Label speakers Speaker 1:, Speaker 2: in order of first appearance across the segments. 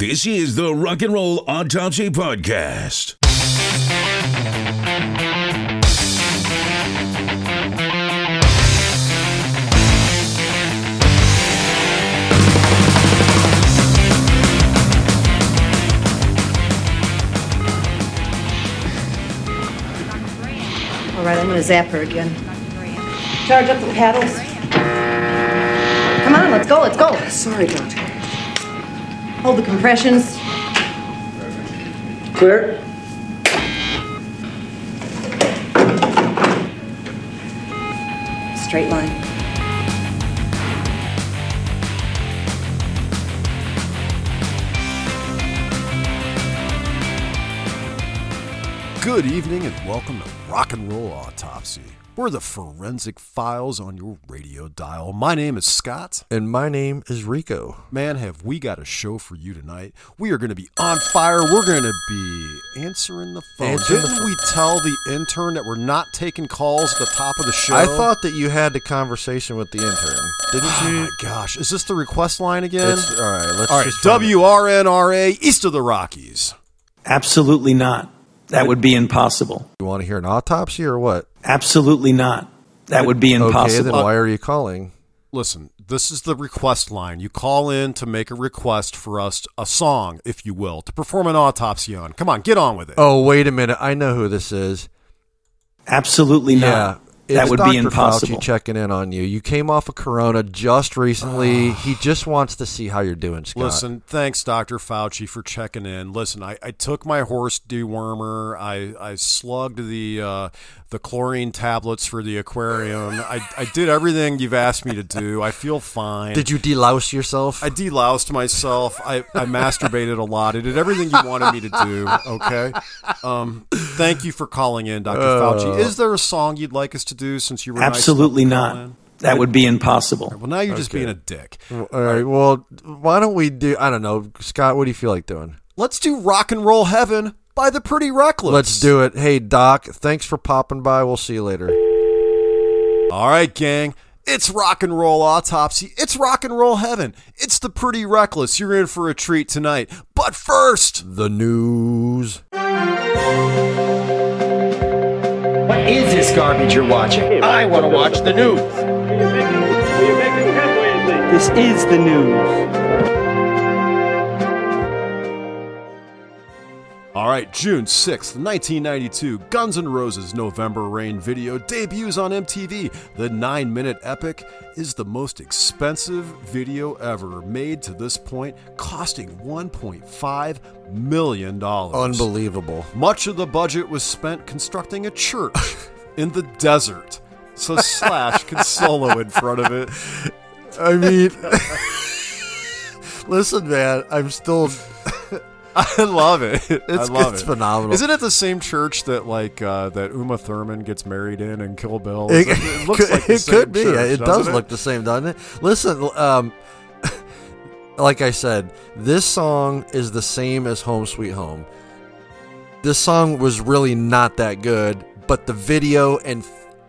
Speaker 1: This is the Rock and Roll Autopsy Podcast.
Speaker 2: All right, I'm gonna zap her again. Charge up the paddles. Come on, let's go, let's go.
Speaker 3: Sorry, Doctor.
Speaker 2: Hold the compressions.
Speaker 3: Clear?
Speaker 2: Straight line.
Speaker 4: Good evening and welcome to Rock and Roll Autopsy. We're the forensic files on your radio dial. My name is Scott.
Speaker 5: And my name is Rico.
Speaker 4: Man, have we got a show for you tonight. We are going to be on fire. We're going to be answering the phone.
Speaker 5: Answering
Speaker 4: Didn't
Speaker 5: phone.
Speaker 4: we tell the intern that we're not taking calls at the top of the show?
Speaker 5: I thought that you had the conversation with the intern. Didn't
Speaker 4: Oh
Speaker 5: you?
Speaker 4: my gosh. Is this the request line again?
Speaker 5: It's- all right, let's
Speaker 4: All right,
Speaker 5: just find.
Speaker 4: WRNRA, east of the Rockies.
Speaker 6: Absolutely not. That would be impossible.
Speaker 5: You want to hear an autopsy or what?
Speaker 6: Absolutely not. That would be impossible.
Speaker 5: Okay, then why are you calling?
Speaker 4: Listen, this is the request line. You call in to make a request for us, a song, if you will, to perform an autopsy on. Come on, get on with it.
Speaker 5: Oh, wait a minute. I know who this is.
Speaker 6: Absolutely not.
Speaker 5: It's
Speaker 6: that would
Speaker 5: Dr.
Speaker 6: be impossible.
Speaker 5: Fauci checking in on you. You came off of Corona just recently. he just wants to see how you're doing, Scott.
Speaker 4: Listen, thanks, Dr. Fauci, for checking in. Listen, I, I took my horse dewormer. I, I slugged the uh, the chlorine tablets for the aquarium. I, I did everything you've asked me to do. I feel fine.
Speaker 5: Did you delouse yourself?
Speaker 4: I deloused myself. I, I masturbated a lot. I did everything you wanted me to do. Okay. Um, thank you for calling in, Dr. Fauci. Uh, Is there a song you'd like us to do since you were nice
Speaker 6: Absolutely
Speaker 4: to call
Speaker 6: not.
Speaker 4: in?
Speaker 6: That would be impossible.
Speaker 4: Well, now you're just being a dick.
Speaker 5: All right. Well, why don't we do? I don't know, Scott. What do you feel like doing?
Speaker 4: Let's do Rock and Roll Heaven by the Pretty Reckless.
Speaker 5: Let's do it. Hey, Doc. Thanks for popping by. We'll see you later.
Speaker 4: All right, gang. It's rock and roll autopsy. It's rock and roll heaven. It's the pretty reckless. You're in for a treat tonight. But first,
Speaker 5: The news.
Speaker 7: What is this garbage you're watching? I want to watch the news.
Speaker 8: This is the news.
Speaker 4: All right, June 6th, 1992, Guns N' Roses' November Rain video debuts on MTV. The nine minute epic is the most expensive video ever made to this point, costing $1.5 million.
Speaker 5: Unbelievable.
Speaker 4: Much of the budget was spent constructing a church in the desert. So Slash could solo in front of it.
Speaker 5: I mean, listen, man. I'm still.
Speaker 4: I love it. I
Speaker 5: It's,
Speaker 4: love
Speaker 5: it's
Speaker 4: it.
Speaker 5: phenomenal.
Speaker 4: Isn't it the same church that like uh, that Uma Thurman gets married in and Kill Bill?
Speaker 5: It,
Speaker 4: It, looks
Speaker 5: could,
Speaker 4: like
Speaker 5: it could be.
Speaker 4: church,
Speaker 5: it
Speaker 4: doesn't
Speaker 5: look the same, doesn't it? Listen, um, like I said, this song is the same as Home Sweet Home. This song was really not that good, but the video and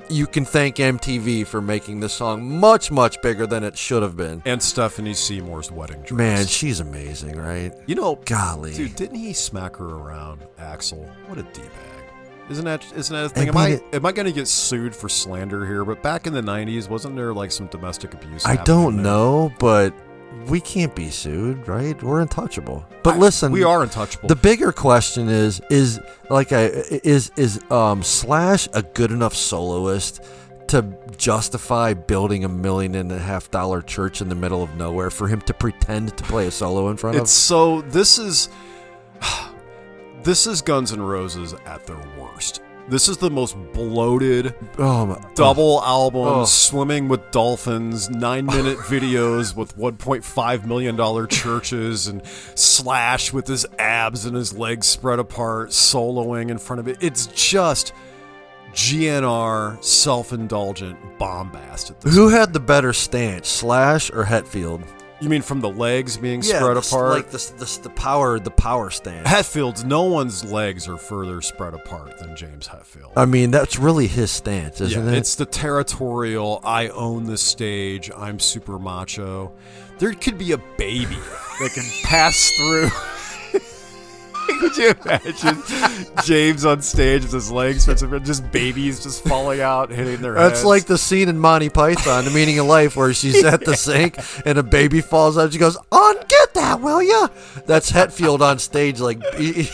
Speaker 5: you can thank MTV for making this song much, much bigger than it should have been.
Speaker 4: And Stephanie Seymour's wedding dress.
Speaker 5: Man, she's amazing, right?
Speaker 4: you know,
Speaker 5: Golly.
Speaker 4: dude, didn't he smack her around, Axl? What a d bag. Isn't that isn't that a thing? Am I
Speaker 5: it-
Speaker 4: am I going to get sued for slander here? But back in the '90s, wasn't there like some domestic abuse?
Speaker 5: I don't know, but we can't be sued, right? We're untouchable. But listen,
Speaker 4: we are untouchable.
Speaker 5: The bigger question is is like I is is um Slash a good enough soloist to justify building a million and a half dollar church in the middle of nowhere for him to pretend to play a solo in front of
Speaker 4: It's so this is this is Guns N' Roses at their worst. This is the most bloated?
Speaker 5: Um, oh my,
Speaker 4: double album,
Speaker 5: Oh.
Speaker 4: swimming with dolphins, nine minute videos with $1.5 million churches, and Slash with his abs and his legs spread apart, soloing in front of it. It's just GNR self indulgent bombast at this
Speaker 5: Who had the better stance, Slash or Hetfield?
Speaker 4: You mean from the legs being spread
Speaker 5: the,
Speaker 4: apart?
Speaker 5: like the, the the power the power stance.
Speaker 4: Hetfield's no one's legs are further spread apart than James Hetfield.
Speaker 5: I mean, that's really his stance, isn't
Speaker 4: yeah,
Speaker 5: it?
Speaker 4: It's the territorial, I own the stage, I'm super macho. there could be a baby that can pass through. Could you imagine James on stage with his legs, just babies just falling out, hitting their
Speaker 5: That's
Speaker 4: heads?
Speaker 5: like the scene in Monty Python, The Meaning of Life, where she's at the sink and a baby falls out. She goes, "On, get that, will ya?" That's Hetfield on stage, like he-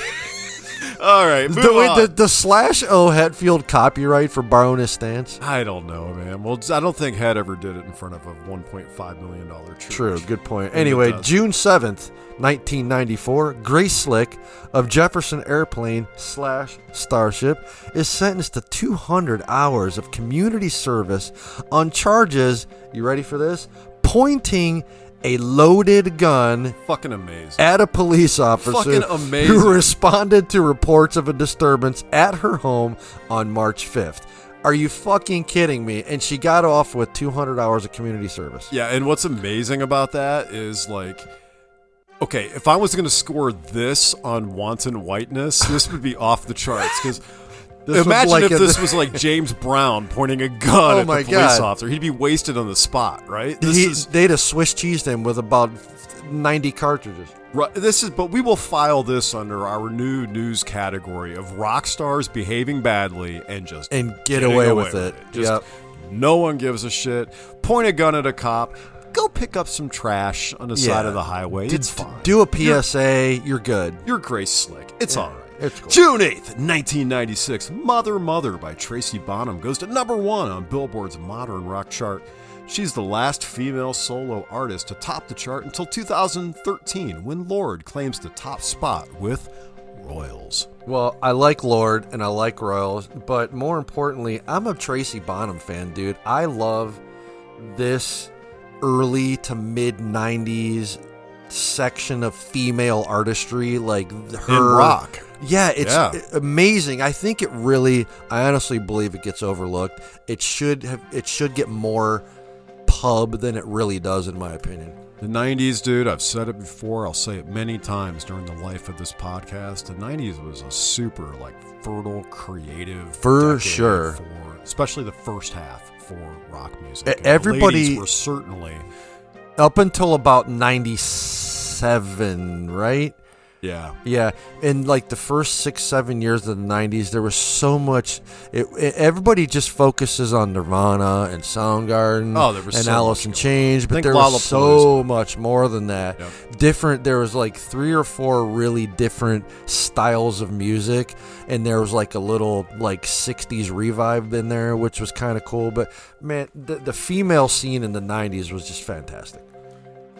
Speaker 4: All right, move
Speaker 5: the, wait,
Speaker 4: on.
Speaker 5: the, the slash O Hetfield copyright for borrowing his stance.
Speaker 4: I don't know, man. Well, I don't think Head ever did it in front of a 1.5 million dollar church.
Speaker 5: True, good point.
Speaker 4: It
Speaker 5: Anyway. June seventh, nineteen ninety four, Grace Slick of Jefferson Airplane slash Starship is sentenced to two hundred hours of community service on charges. You ready for this? Pointing a loaded gun
Speaker 4: Fucking amazing.
Speaker 5: at a police officer
Speaker 4: Fucking amazing.
Speaker 5: who responded to reports of a disturbance at her home on March 5th. Are you fucking kidding me? And she got off with 200 hours of community service.
Speaker 4: Yeah, and what's amazing about that is like, okay, if I was going to score this on wanton whiteness, this would be off the charts because.
Speaker 5: This
Speaker 4: Imagine
Speaker 5: like
Speaker 4: if
Speaker 5: a-
Speaker 4: this was like James Brown pointing a gun
Speaker 5: Oh
Speaker 4: at
Speaker 5: my
Speaker 4: the police
Speaker 5: God.
Speaker 4: officer. He'd be wasted on the spot, right? This
Speaker 5: He,
Speaker 4: is
Speaker 5: they'd have Swiss cheesed him with about 90 cartridges.
Speaker 4: Right, this is, but we will file this under our new news category of rock stars behaving badly and just
Speaker 5: And get
Speaker 4: getting
Speaker 5: away with it.
Speaker 4: Just
Speaker 5: Yep.
Speaker 4: no one gives a shit. Point a gun at a cop. Go pick up some trash on the side of the highway.
Speaker 5: D-
Speaker 4: it's fine.
Speaker 5: Do a PSA, you're, good.
Speaker 4: You're Grace Slick. It's all right.
Speaker 5: It's cool.
Speaker 4: June 8th, 1996, Mother Mother by Tracy Bonham goes to number one on Billboard's modern rock chart. She's the last female solo artist to top the chart until 2013, when Lorde claims the top spot with Royals.
Speaker 5: Well, I like Lorde and I like Royals, but more importantly, I'm a Tracy Bonham fan, dude. I love this early to mid 90s section of female artistry like her
Speaker 4: In rock.
Speaker 5: Yeah, it's
Speaker 4: Yeah.
Speaker 5: amazing. I think it really I honestly believe it gets overlooked. It should have it should get more pub than it really does in my opinion.
Speaker 4: The 90s, dude, I've said it before, I'll say it many times during the life of this podcast. The 90s was a super, like, fertile, creative.
Speaker 5: For sure.
Speaker 4: For, especially the first half for rock music. And
Speaker 5: everybody-
Speaker 4: were certainly.
Speaker 5: Up until about 97, right?
Speaker 4: Yeah.
Speaker 5: Yeah, in like the first six, seven years of the '90s, there was so much. It, it- everybody just focuses on Nirvana and Soundgarden,
Speaker 4: Oh, there was
Speaker 5: and
Speaker 4: so
Speaker 5: Alice in Chains, but there was so much more than that.
Speaker 4: Yep.
Speaker 5: Different. There was like three or four really different styles of music, and there was like a little like '60s revive in there, which was kind of cool. But man, the, the female scene in the '90s was just fantastic.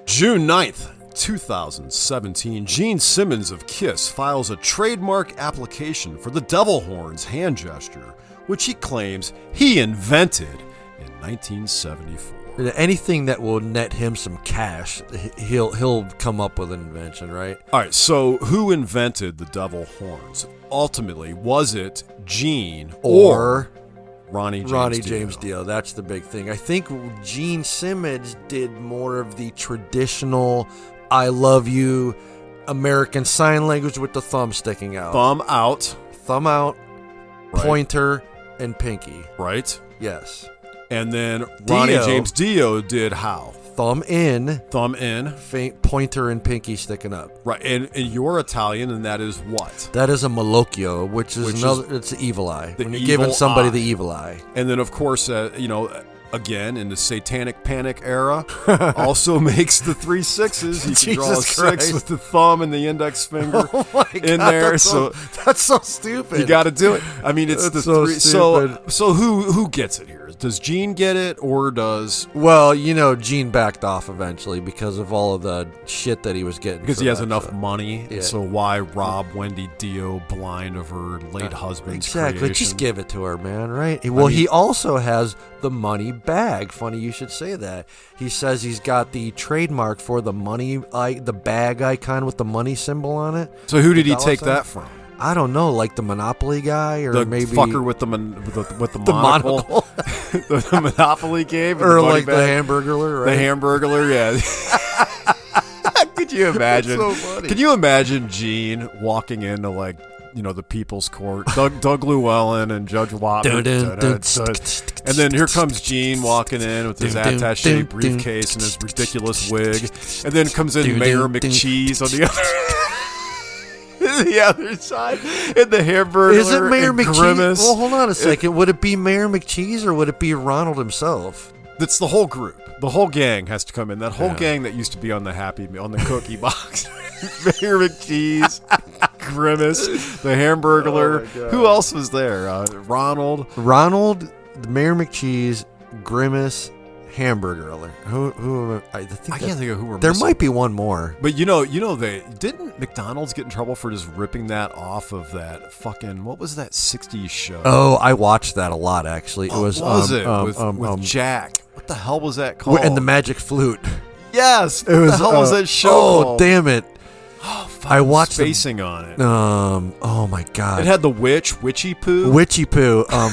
Speaker 4: June 9th, 2017, Gene Simmons of Kiss files a trademark application for the Devil Horns hand gesture, which he claims he invented in 1974.
Speaker 5: Anything that will net him some cash, he- he'll he'll come up with an invention, right?
Speaker 4: All right, so who invented the Devil Horns? Ultimately, was it Gene or,
Speaker 5: Or
Speaker 4: Ronnie James
Speaker 5: Ronnie
Speaker 4: Dio?
Speaker 5: James Dio. That's the big thing. I think Gene Simmons did more of the traditional "I love you" American Sign Language with the thumb sticking out,
Speaker 4: Thumb out,
Speaker 5: thumb out,
Speaker 4: Right.
Speaker 5: pointer, and pinky.
Speaker 4: right?
Speaker 5: Yes,
Speaker 4: And then Ronnie
Speaker 5: Dio.
Speaker 4: James Dio did how?
Speaker 5: thumb in,
Speaker 4: Thumb in,
Speaker 5: faint pointer and pinky sticking up.
Speaker 4: right? And, and you're Italian, and that is what?
Speaker 5: That is a malocchio, which is
Speaker 4: Which is
Speaker 5: it's evil eye. When you're giving somebody
Speaker 4: eye.
Speaker 5: the evil eye.
Speaker 4: And then, of course, uh, you know, again in the Satanic Panic era, also makes the three sixes. You can draw a
Speaker 5: Jesus
Speaker 4: six
Speaker 5: Christ.
Speaker 4: with the thumb and the index finger
Speaker 5: Oh my
Speaker 4: in there. So,
Speaker 5: that's so stupid.
Speaker 4: you got to do it. I mean, it's
Speaker 5: That's
Speaker 4: the
Speaker 5: so
Speaker 4: three. So,
Speaker 5: stupid.
Speaker 4: so who who gets it here? Does Gene get it, or does
Speaker 5: Well, you know, Gene backed off eventually because of all of the shit that he was getting.
Speaker 4: because
Speaker 5: for
Speaker 4: he has
Speaker 5: that
Speaker 4: enough
Speaker 5: stuff.
Speaker 4: money?
Speaker 5: Yeah.
Speaker 4: So why rob Wendy Dio blind of her late uh, husband's
Speaker 5: Exactly.
Speaker 4: creation?
Speaker 5: Just give it to her, man. Right? Well, he also has the money bag. Funny you should say that. He says he's got the trademark for the money, I, the bag icon with the money symbol on it.
Speaker 4: So who did he
Speaker 5: dollar
Speaker 4: take
Speaker 5: sign?
Speaker 4: that from?
Speaker 5: I don't know, like the Monopoly guy, or
Speaker 4: The
Speaker 5: maybe
Speaker 4: fucker with the mon- with the, with the,
Speaker 5: the
Speaker 4: monocle,
Speaker 5: monocle,
Speaker 4: the Monopoly game,
Speaker 5: or
Speaker 4: the
Speaker 5: like the
Speaker 4: bag?
Speaker 5: Hamburglar,
Speaker 4: The
Speaker 5: right?
Speaker 4: Hamburglar, yeah. Could you imagine?
Speaker 5: so funny.
Speaker 4: Could you imagine Gene walking into like you know the People's Court. Doug, Doug Llewellyn and Judge
Speaker 5: dun.
Speaker 4: And then here comes Gene walking in with his attaché briefcase and his ridiculous wig. And then comes in Mayor. McCheese on the other. the other side, and the hamburger.
Speaker 5: Is it Mayor McCheese?
Speaker 4: Grimace.
Speaker 5: Well, hold on a second. Would it be Mayor McCheese or would it be Ronald himself?
Speaker 4: That's the whole group. The whole gang has to come in. That whole
Speaker 5: Yeah.
Speaker 4: gang that used to be on the Happy on the cookie box. Mayor McCheese, Grimace, the Hamburglar. Who else was there? Uh, Ronald.
Speaker 5: Ronald, Mayor McCheese, Grimace, Hamburger. Who? Who? I think
Speaker 4: I can't think of who we're
Speaker 5: There
Speaker 4: missing.
Speaker 5: might be one more.
Speaker 4: But you know, you know, they didn't McDonald's get in trouble for just ripping that off of that fucking what was that '60s show?
Speaker 5: Oh, I watched that a lot actually. It
Speaker 4: What
Speaker 5: was
Speaker 4: was
Speaker 5: um,
Speaker 4: it
Speaker 5: um,
Speaker 4: with,
Speaker 5: um,
Speaker 4: with
Speaker 5: um,
Speaker 4: Jack? What the hell was that called?
Speaker 5: and the magic flute.
Speaker 4: yes,
Speaker 5: It was
Speaker 4: what the hell was
Speaker 5: uh,
Speaker 4: that show?
Speaker 5: Oh,
Speaker 4: called?
Speaker 5: damn it! I watched the-
Speaker 4: spacing on it.
Speaker 5: Um. Oh my god.
Speaker 4: It had the witch, witchy poo.
Speaker 5: Witchy poo. Um.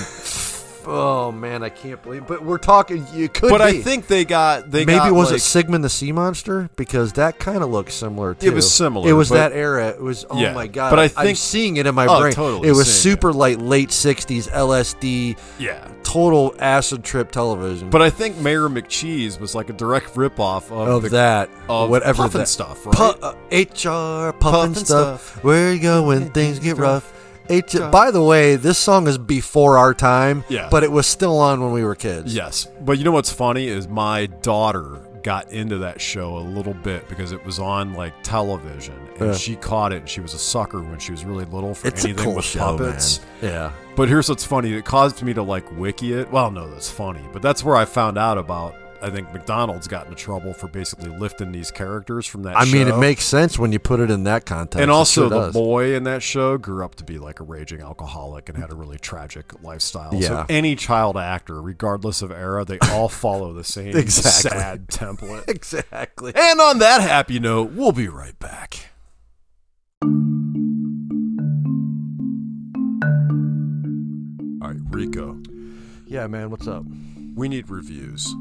Speaker 5: Oh man, I can't believe. But we're talking. You could.
Speaker 4: but I think they got they
Speaker 5: maybe
Speaker 4: got,
Speaker 5: was
Speaker 4: like,
Speaker 5: it Sigmund the Sea Monster because that kind of looks similar too.
Speaker 4: It was similar,
Speaker 5: It was that era. It was oh
Speaker 4: Yeah,
Speaker 5: my god.
Speaker 4: but I
Speaker 5: I'm
Speaker 4: think-
Speaker 5: seeing it in my
Speaker 4: Oh,
Speaker 5: brain.
Speaker 4: totally
Speaker 5: it was
Speaker 4: seeing it.
Speaker 5: super like late '60s LSD,
Speaker 4: yeah.
Speaker 5: total acid trip television.
Speaker 4: But I think Mayor McCheese was like a direct ripoff of,
Speaker 5: of
Speaker 4: the,
Speaker 5: that,
Speaker 4: of
Speaker 5: whatever
Speaker 4: Puffin
Speaker 5: that
Speaker 4: stuff, right?
Speaker 5: Pu- uh, HR puffin
Speaker 4: Pufnstuf.
Speaker 5: stuff. Where you go when things get rough? H- By the way, this song is before our time,
Speaker 4: Yeah.
Speaker 5: but it was still on when we were kids.
Speaker 4: Yes, but you know what's funny is my daughter got into that show a little bit because it was on like television, and
Speaker 5: Yeah.
Speaker 4: she caught it. and She was a sucker when she was really little for
Speaker 5: It's a
Speaker 4: anything
Speaker 5: cool
Speaker 4: with
Speaker 5: show,
Speaker 4: puppets.
Speaker 5: man. Yeah.
Speaker 4: But here's what's funny: it caused me to like wiki it. Well, no, that's funny, but that's where I found out about. I think McDonald's got into trouble for basically lifting these characters from that.
Speaker 5: I mean, it makes sense when you put it in that context.
Speaker 4: And also,
Speaker 5: sure
Speaker 4: the
Speaker 5: does.
Speaker 4: boy in that show grew up to be like a raging alcoholic and had a really tragic lifestyle.
Speaker 5: Yeah.
Speaker 4: So any child actor, regardless of era, they all follow the same
Speaker 5: Exactly.
Speaker 4: sad template.
Speaker 5: exactly.
Speaker 4: And on that happy note, we'll be right back. All right, Rico,
Speaker 5: Yeah, man. What's up?
Speaker 4: we need reviews.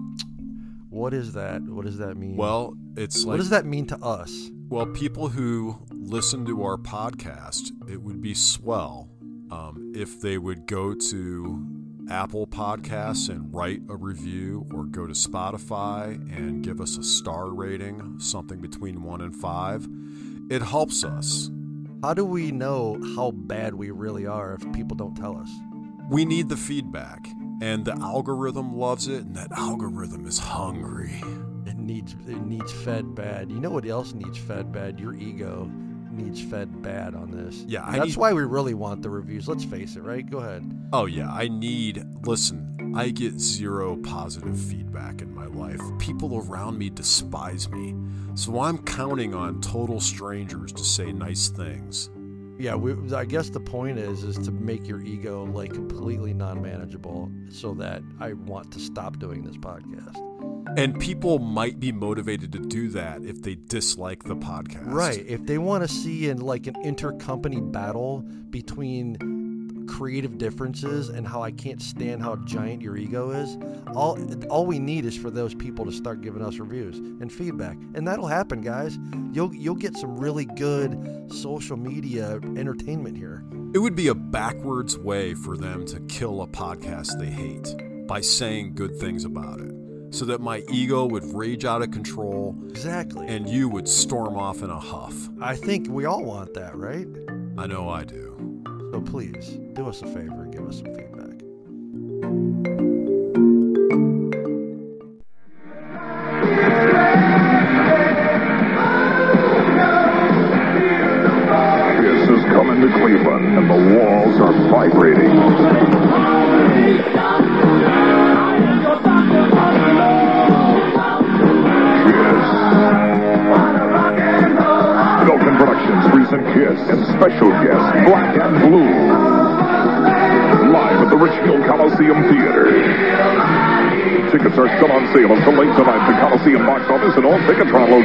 Speaker 5: What is that? What does that mean?
Speaker 4: Well, it's like
Speaker 5: what does that mean to us?
Speaker 4: Well, people who listen to our podcast, it would be swell um, if they would go to Apple Podcasts and write a review, or go to Spotify and give us a star rating, something between one and five. It helps us.
Speaker 5: How do we know how bad we really are if people don't tell us?
Speaker 4: We need the feedback, and the algorithm loves it, and that algorithm is hungry.
Speaker 5: It needs it needs fed bad. You know what else needs fed bad? Your ego needs fed bad on this.
Speaker 4: Yeah, I
Speaker 5: that's
Speaker 4: need-
Speaker 5: why we really want the reviews. Let's face it, right? Go ahead.
Speaker 4: Oh, yeah, I need. Listen, I get zero positive feedback in my life. People around me despise me. So I'm counting on total strangers to say nice things.
Speaker 5: Yeah, we, I guess the point is is to make your ego like completely non-manageable, so that I want to stop doing this podcast.
Speaker 4: And people might be motivated to do that if they dislike the podcast.
Speaker 5: Right. If they want to see in like an intercompany battle between creative differences and how I can't stand how giant your ego is, all all we need is for those people to start giving us reviews and feedback. And that'll happen, guys. You'll you'll get some really good social media entertainment here.
Speaker 4: It would be a backwards way for them to kill a podcast they hate by saying good things about it. So that my ego would rage out of control
Speaker 5: Exactly.
Speaker 4: and you would storm off in a huff.
Speaker 5: I think we all want that, right?
Speaker 4: I know I do.
Speaker 5: So please do us a favor and give us some feedback.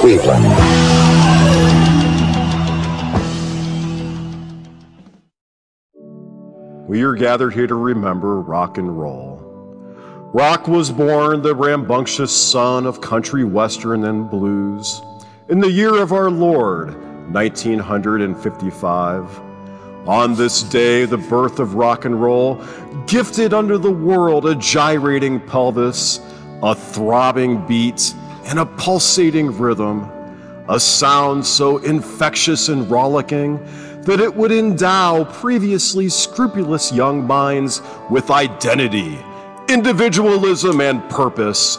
Speaker 3: Cleveland.
Speaker 4: We are gathered here to remember rock and roll. Rock was born, the rambunctious son of country western and blues, in the year of our Lord, 1955. On this day, the birth of rock and roll gifted unto the world a gyrating pelvis, a throbbing beat, and a pulsating rhythm, a sound so infectious and rollicking that it would endow previously scrupulous young minds with identity, individualism, and purpose,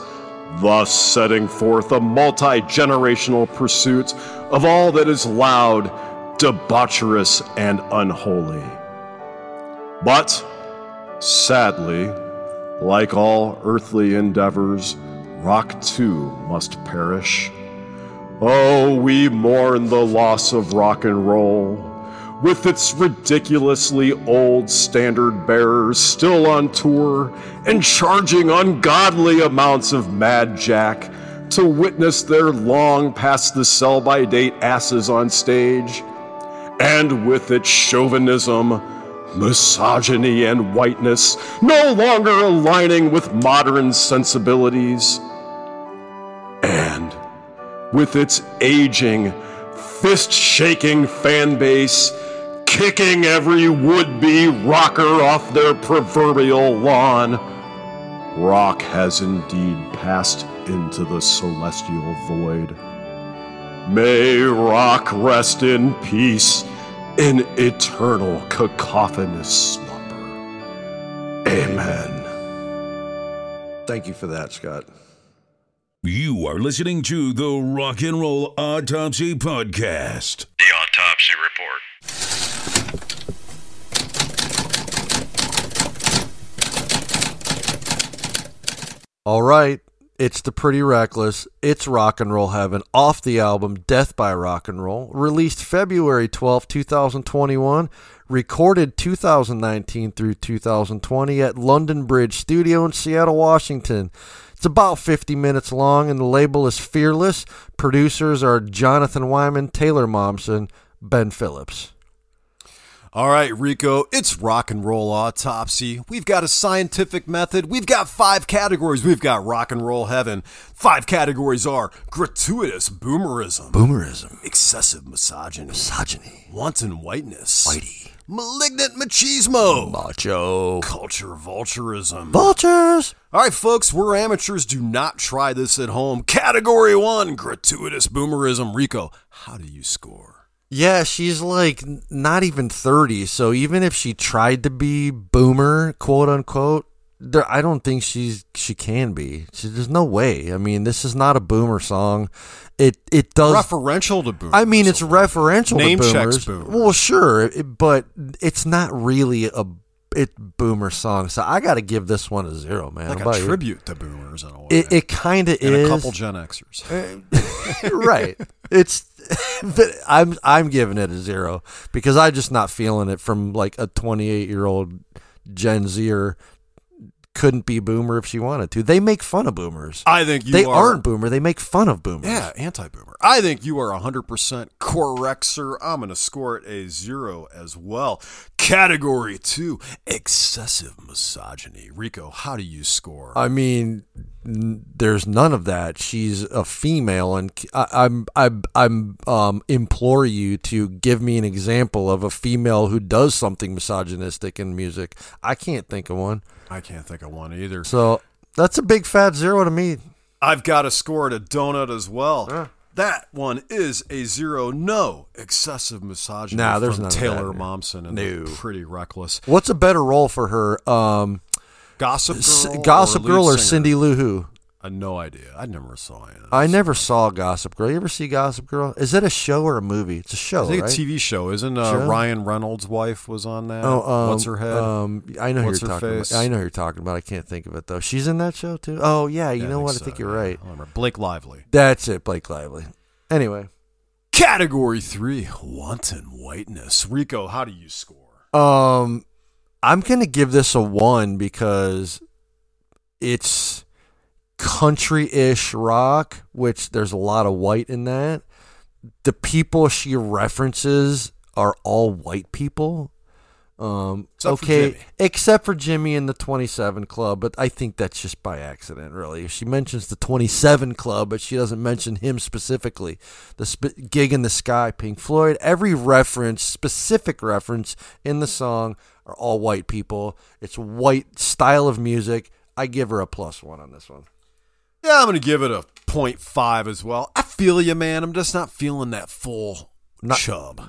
Speaker 4: thus setting forth a multi generational pursuit of all that is loud, debaucherous, and unholy. But, sadly, like all earthly endeavors, rock too must perish. Oh, we mourn the loss of rock and roll with its ridiculously old standard bearers still on tour and charging ungodly amounts of Mad Jack to witness their long past the sell by date asses on stage, and with its chauvinism, misogyny, and whiteness no longer aligning with modern sensibilities, with its aging, fist shaking fan base kicking every would be rocker off their proverbial lawn. Rock has indeed passed into the celestial void. May rock rest in peace in eternal cacophonous slumber. Amen.
Speaker 5: Thank you for that, Scott.
Speaker 1: You are listening to the Rock and Roll Autopsy Podcast.
Speaker 9: The Autopsy Report.
Speaker 5: All right, it's the Pretty Reckless. It's Rock and Roll Heaven off the album Death by Rock and Roll, released February 12, 2021, recorded 2019 through 2020 at London Bridge Studio in Seattle, Washington. It's about 50 minutes long, and the label is Fearless. Producers are Jonathan Wyman, Taylor Momsen, Ben Phillips.
Speaker 4: All right, Rico, it's rock and roll autopsy. We've got a scientific method. We've got five categories. We've got rock and roll heaven. Five categories are gratuitous boomerism,
Speaker 5: Boomerism,
Speaker 4: excessive misogyny,
Speaker 5: misogyny,
Speaker 4: wanton whiteness,
Speaker 5: whitey,
Speaker 4: malignant machismo,
Speaker 5: macho,
Speaker 4: culture vulturism.
Speaker 5: vultures.
Speaker 4: All right, folks, we're amateurs. Do not try this at home. Category one gratuitous boomerism. Rico, how do you score?
Speaker 5: Yeah, she's like not even 30. So even if she tried to be boomer, quote unquote, there, I don't think she's she can be. She, there's no way. I mean, this is not a boomer song. It it does
Speaker 4: Referential to boomers.
Speaker 5: I mean, it's referential
Speaker 4: Name
Speaker 5: to
Speaker 4: checks
Speaker 5: boomers.
Speaker 4: boomers.
Speaker 5: Well, sure, it- but it's not really a it boomer song. So I got to give this one a zero, man.
Speaker 4: like a
Speaker 5: about you?
Speaker 4: tribute to boomers in a way.
Speaker 5: It, it kind of is.
Speaker 4: a couple Gen Xers.
Speaker 5: right. It's but I'm I'm giving it a zero because I'm just not feeling it from like a 28 year old Gen Zer couldn't be boomer if she wanted to. They make fun of boomers.
Speaker 4: I think you
Speaker 5: they
Speaker 4: are-
Speaker 5: aren't boomer. They make fun of boomers.
Speaker 4: Yeah, anti-boomer. I think you are 100% correct, sir. I'm going to score it a zero as well. Category two, excessive misogyny. Rico, how do you score?
Speaker 5: I mean, there's none of that. She's a female, and I, I'm I'm I'm um implore you to give me an example of a female who does something misogynistic in music. I can't think of one.
Speaker 4: I can't think of one either.
Speaker 5: So that's a big fat zero to me.
Speaker 4: I've got to score a donut as well. That one is a zero. No excessive misogyny
Speaker 5: Nah, there's
Speaker 4: from Taylor. Momsen and
Speaker 5: No.
Speaker 4: Pretty Reckless.
Speaker 5: What's a better role for her? Um,
Speaker 4: Gossip
Speaker 5: S-
Speaker 4: Girl,
Speaker 5: Gossip
Speaker 4: or
Speaker 5: Girl or
Speaker 4: singer?
Speaker 5: Cindy Lou Who?
Speaker 4: I had no idea. I never saw it.
Speaker 5: I never saw Gossip Girl. You ever see Gossip Girl? Is it a show or a movie? It's a show,
Speaker 4: I think
Speaker 5: right?
Speaker 4: a TV show. Isn't uh,
Speaker 5: Show?
Speaker 4: Ryan Reynolds' wife was on that?
Speaker 5: Oh, um,
Speaker 4: What's her head?
Speaker 5: Um, I know who
Speaker 4: What's
Speaker 5: you're talking
Speaker 4: face?
Speaker 5: about. I know who you're talking about. I can't think of it though. She's in that show too. Oh yeah, you
Speaker 4: Yeah,
Speaker 5: know
Speaker 4: I
Speaker 5: what? I think you're right.
Speaker 4: I remember. Blake Lively.
Speaker 5: That's it, Blake Lively. Anyway,
Speaker 4: Category three, wanton whiteness. Rico, how do you score?
Speaker 5: Um, I'm gonna give this a one because it's country-ish rock, which there's a lot of white in that. The people she references are all white people. Um,
Speaker 4: Except for
Speaker 5: okay,
Speaker 4: Jimmy.
Speaker 5: except for Jimmy and the 27 Club, but I think that's just by accident, really. She mentions the 27 Club, but she doesn't mention him specifically. The sp- gig in the sky, Pink Floyd, every reference, specific reference in the song are all white people. It's white style of music. I give her a plus one on this one.
Speaker 4: Yeah, I'm gonna give it a 0.5 as well. I feel you, man. I'm just not feeling that full
Speaker 5: Not-
Speaker 4: chub.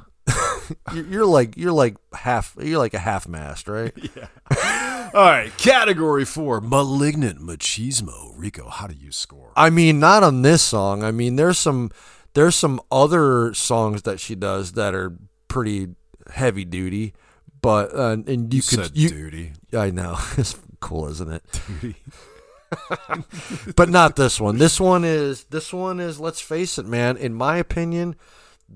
Speaker 5: You're, you're like you're like half you're like a half mast, right? yeah.
Speaker 4: All right, category four, malignant machismo. Rico, how do you score?
Speaker 5: I mean, not on this song. I mean, there's some there's some other songs that she does that are pretty heavy duty, but uh, and you,
Speaker 4: You
Speaker 5: could
Speaker 4: said
Speaker 5: you,
Speaker 4: duty.
Speaker 5: I know it's cool, isn't it? Duty. but not this one. This one is this one is. Let's face it, man. In my opinion,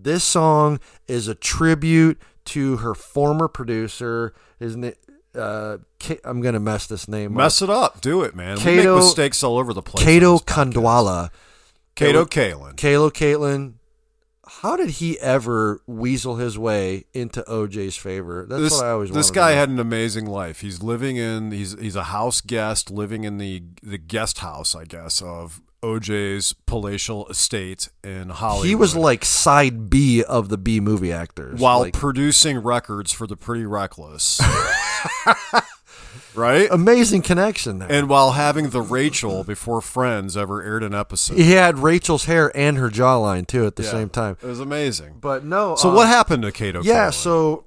Speaker 5: this song is a tribute to her former producer. Isn't it? Uh, Ka- I'm gonna mess this name up.
Speaker 4: Mess it up. Do it, man. we make
Speaker 5: Kato-
Speaker 4: mistakes all over the place.
Speaker 5: Kato. Khandwala.
Speaker 4: Kato Kaelin.
Speaker 5: Kalo Caitlin. How did he ever weasel his way into OJ's favor? That's
Speaker 4: this,
Speaker 5: what I always
Speaker 4: this guy had an amazing life. He's living in he's he's a house guest living in the the guest house, I guess, of OJ's palatial estate in Hollywood.
Speaker 5: He was like side B of the B movie actors.
Speaker 4: while
Speaker 5: Like,
Speaker 4: producing records for the Pretty Reckless. right?
Speaker 5: amazing connection there.
Speaker 4: And while having the Rachel before Friends ever aired an episode.
Speaker 5: he had Rachel's hair and her jawline too at the
Speaker 4: Yeah,
Speaker 5: same time.
Speaker 4: It was amazing.
Speaker 5: But no.
Speaker 4: So
Speaker 5: uh,
Speaker 4: what happened to Kato
Speaker 5: Yeah,
Speaker 4: Kaelin?
Speaker 5: so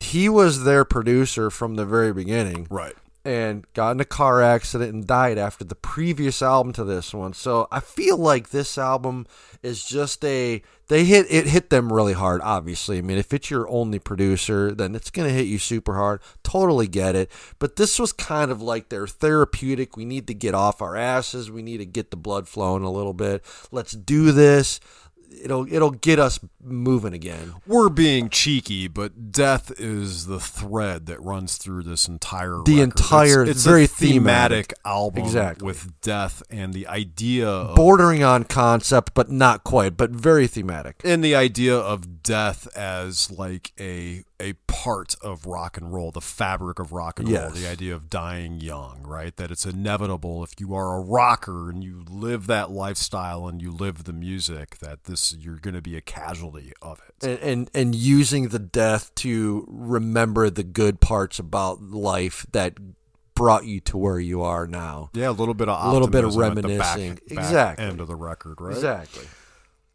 Speaker 5: he was their producer from the very beginning.
Speaker 4: Right.
Speaker 5: And got in a car accident and died after the previous album to this one. So I feel like this album is just a they hit it hit them really hard obviously. I mean, if it's your only producer, then it's to hit you super hard. Totally get it. But this was kind of like their therapeutic. We need to get off our asses. We need to get the blood flowing a little bit. Let's do this. It'll it'll get us moving again.
Speaker 4: We're being cheeky, but death is the thread that runs through this entire
Speaker 5: The
Speaker 4: record.
Speaker 5: entire-
Speaker 4: it's, it's
Speaker 5: very
Speaker 4: thematic,
Speaker 5: thematic.
Speaker 4: album
Speaker 5: Exactly.
Speaker 4: with death and the idea of
Speaker 5: Bordering on concept, but not quite, but very thematic.
Speaker 4: and the idea of death as like a a part of rock and roll, the fabric of rock and roll, the idea of dying young, right? That it's inevitable if you are a rocker and you live that lifestyle and you live the music that this you're going to be a of it.
Speaker 5: and, and and using the death to remember the good parts about life that brought you to where you are now.
Speaker 4: Yeah, a little bit of
Speaker 5: A little bit of
Speaker 4: the back-
Speaker 5: reminiscing.
Speaker 4: back
Speaker 5: Exactly.
Speaker 4: end of the record, right?
Speaker 5: Exactly.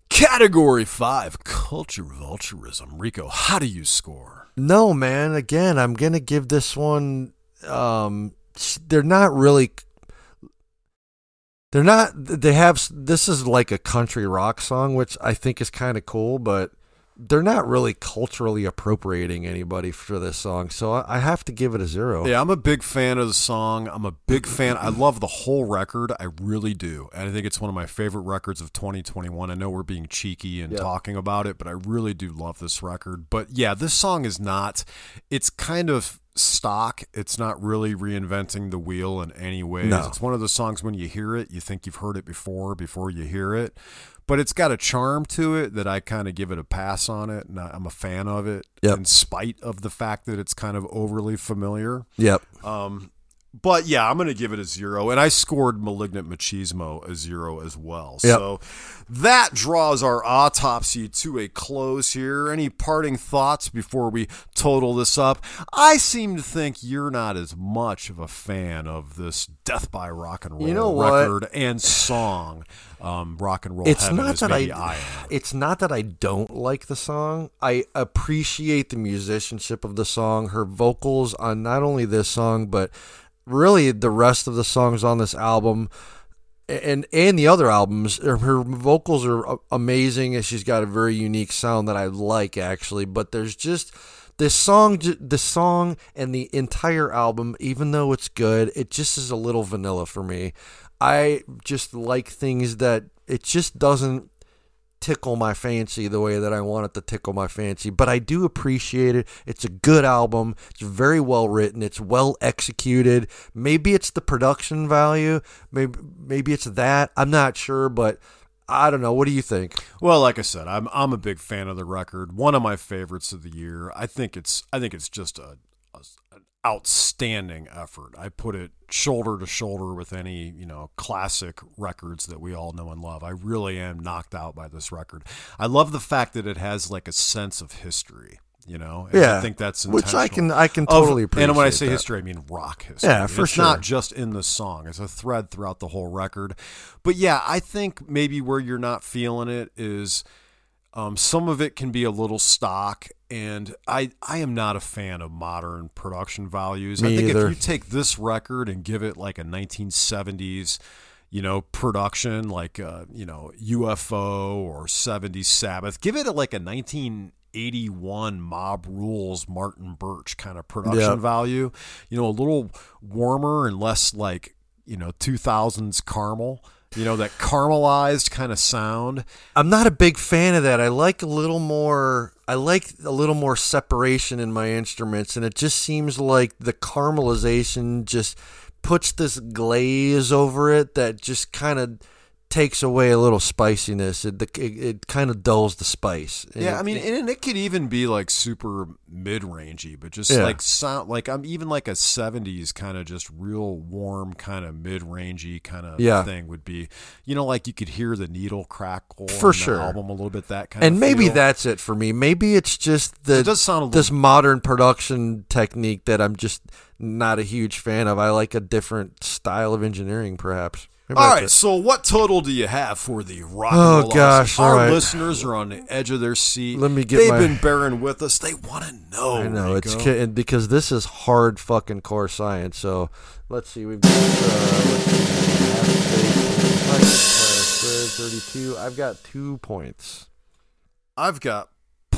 Speaker 4: Category five, culture vulturism. Rico, how do you score?
Speaker 5: No, man. Again, I'm gonna give this one. Um, they're not really. They're not. They have. This is like a country rock song, which I think is kind of cool, but they're not really culturally appropriating anybody for this song. So I I have to give it a zero.
Speaker 4: Yeah, I'm a big fan of the song. I'm a big fan. I love the whole record. I really do. And I think it's one of my favorite records of 2021. I know we're being cheeky and
Speaker 5: Yeah.
Speaker 4: talking about it, but I really do love this record. But yeah, this song is not, it's kind of stock. It's not really reinventing the wheel in any way.
Speaker 5: No.
Speaker 4: It's one of the songs when you hear it, you think you've heard it before, before you hear it. But it's got a charm to it that I kind of give it a pass on it. And I'm a fan of it
Speaker 5: Yep.
Speaker 4: in spite of the fact that it's kind of overly familiar.
Speaker 5: Yep.
Speaker 4: Um, but yeah, I'm going to give it a zero. And I scored Malignant Machismo a zero as well.
Speaker 5: Yep.
Speaker 4: So that draws our autopsy to a close here. Any parting thoughts before we total this up? I seem to think you're not as much of a fan of this Death by Rock and Roll
Speaker 5: You know
Speaker 4: record and song, um, Rock and Roll
Speaker 5: it's not that I,
Speaker 4: I
Speaker 5: it's not that I don't like the song. I appreciate the musicianship of the song, her vocals on not only this song but really the rest of the songs on this album and and the other albums her- her vocals are amazing and she's got a very unique sound that I like actually. But there's just this song the song and the entire album even though it's good it just is a little vanilla for me I just like things that it just doesn't tickle my fancy the way that I want it to tickle my fancy, but I do appreciate it. It's a good album. It's very well written. It's well executed. Maybe it's the production value. Maybe maybe it's that. I'm not sure, but I don't know. What do you think?
Speaker 4: Well, like I said, I'm I'm a big fan of the record. One of my favorites of the year. I think it's I think it's just a, outstanding effort. I put it shoulder to shoulder with any you know classic records that we all know and love. I really am knocked out by this record. I love the fact that it has like a sense of history. You know, and
Speaker 5: Yeah,
Speaker 4: I think that's
Speaker 5: which I can- I can
Speaker 4: Of-
Speaker 5: totally
Speaker 4: And when I say
Speaker 5: that.
Speaker 4: history, I mean rock history.
Speaker 5: Yeah, for
Speaker 4: it's
Speaker 5: sure.
Speaker 4: not just in the song. It's a thread throughout the whole record. But yeah, I think maybe where you're not feeling it is um, some of it can be a little stock, and I I am not a fan of modern production values. I think
Speaker 5: either.
Speaker 4: if you take this record and give it like a 1970s you know production like uh, you know UFO or 70s Sabbath give it a, like a 1981 Mob Rules Martin Birch kind of production
Speaker 5: Yep.
Speaker 4: value you know a little warmer and less like you know 2000s caramel you know that caramelized kind of sound
Speaker 5: I'm not a big fan of that. I like a little more. I like a little more separation in my instruments, and it just seems like the caramelization just puts this glaze over it that just kind of takes away a little spiciness. It it, it kind of dulls the spice. And
Speaker 4: Yeah,
Speaker 5: it-
Speaker 4: I mean, and it could even be like super mid-rangey, but just
Speaker 5: Yeah.
Speaker 4: like sound like I'm even like a '70s kind of just real warm kind of mid-rangey kind of
Speaker 5: Yeah.
Speaker 4: thing would be, you know, like you could hear the needle crackle
Speaker 5: For
Speaker 4: on the
Speaker 5: sure.
Speaker 4: album a little bit that kind
Speaker 5: and maybe
Speaker 4: feel.
Speaker 5: that's it for me. Maybe it's just the
Speaker 4: It does sound a
Speaker 5: this modern production technique that I'm just not a huge fan of. I like a different style of engineering, perhaps.
Speaker 4: All right, so what total do you have for the rock
Speaker 5: Oh, gosh,
Speaker 4: Our
Speaker 5: right.
Speaker 4: listeners are on the edge of their seat.
Speaker 5: Let me get
Speaker 4: They've
Speaker 5: my-
Speaker 4: been bearing with us. They want to know.
Speaker 5: I know it's
Speaker 4: Rico.
Speaker 5: because this is hard fucking core science. So let's see, we've got uh, let's see, half space, thirty-two. I've got two points.
Speaker 4: I've got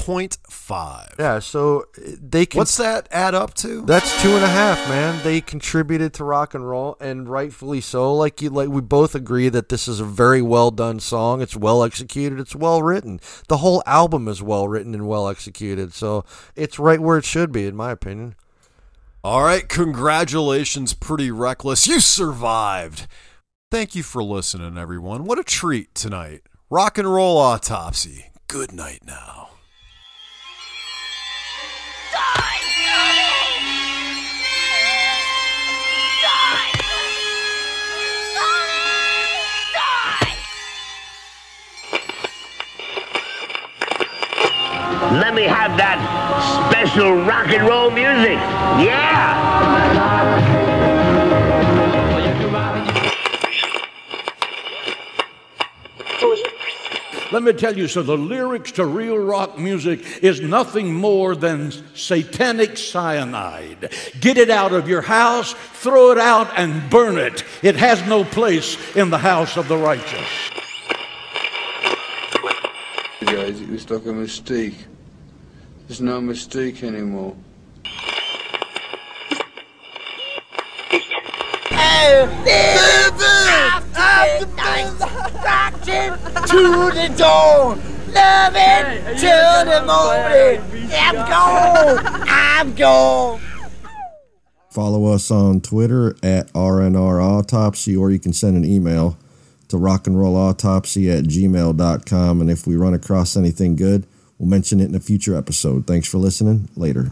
Speaker 4: point five.
Speaker 5: Yeah, so uh, they can.
Speaker 4: What's that add up to?
Speaker 5: That's two and a half, man. They contributed to rock and roll, and rightfully so. Like you, like we both agree that this is a very well done song. It's well executed. It's well written. The whole album is well written and well executed. So it's right where it should be, in my opinion.
Speaker 4: All right, congratulations, Pretty Reckless. You survived. Thank you for listening, everyone. What a treat tonight. Rock and roll autopsy. Good night now.
Speaker 9: Let me have that special rock and roll music. Yeah!
Speaker 10: Let me tell you, so the lyrics to real rock music is nothing more than satanic cyanide. Get it out of your house, throw it out, and burn it. It has no place in the house of the righteous.
Speaker 11: Guys, it was like a mistake. There's no mistake anymore.
Speaker 12: to the dawn, loving till the morning. I'm gone, I'm gone.
Speaker 13: Follow us on Twitter at RNR Autopsy, or you can send an email to rockandrollautopsy at gmail.com. And if we run across anything good, we'll mention it in a future episode. Thanks for listening. Later.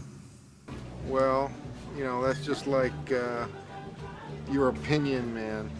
Speaker 14: Well, you know, that's just like uh, your opinion, man.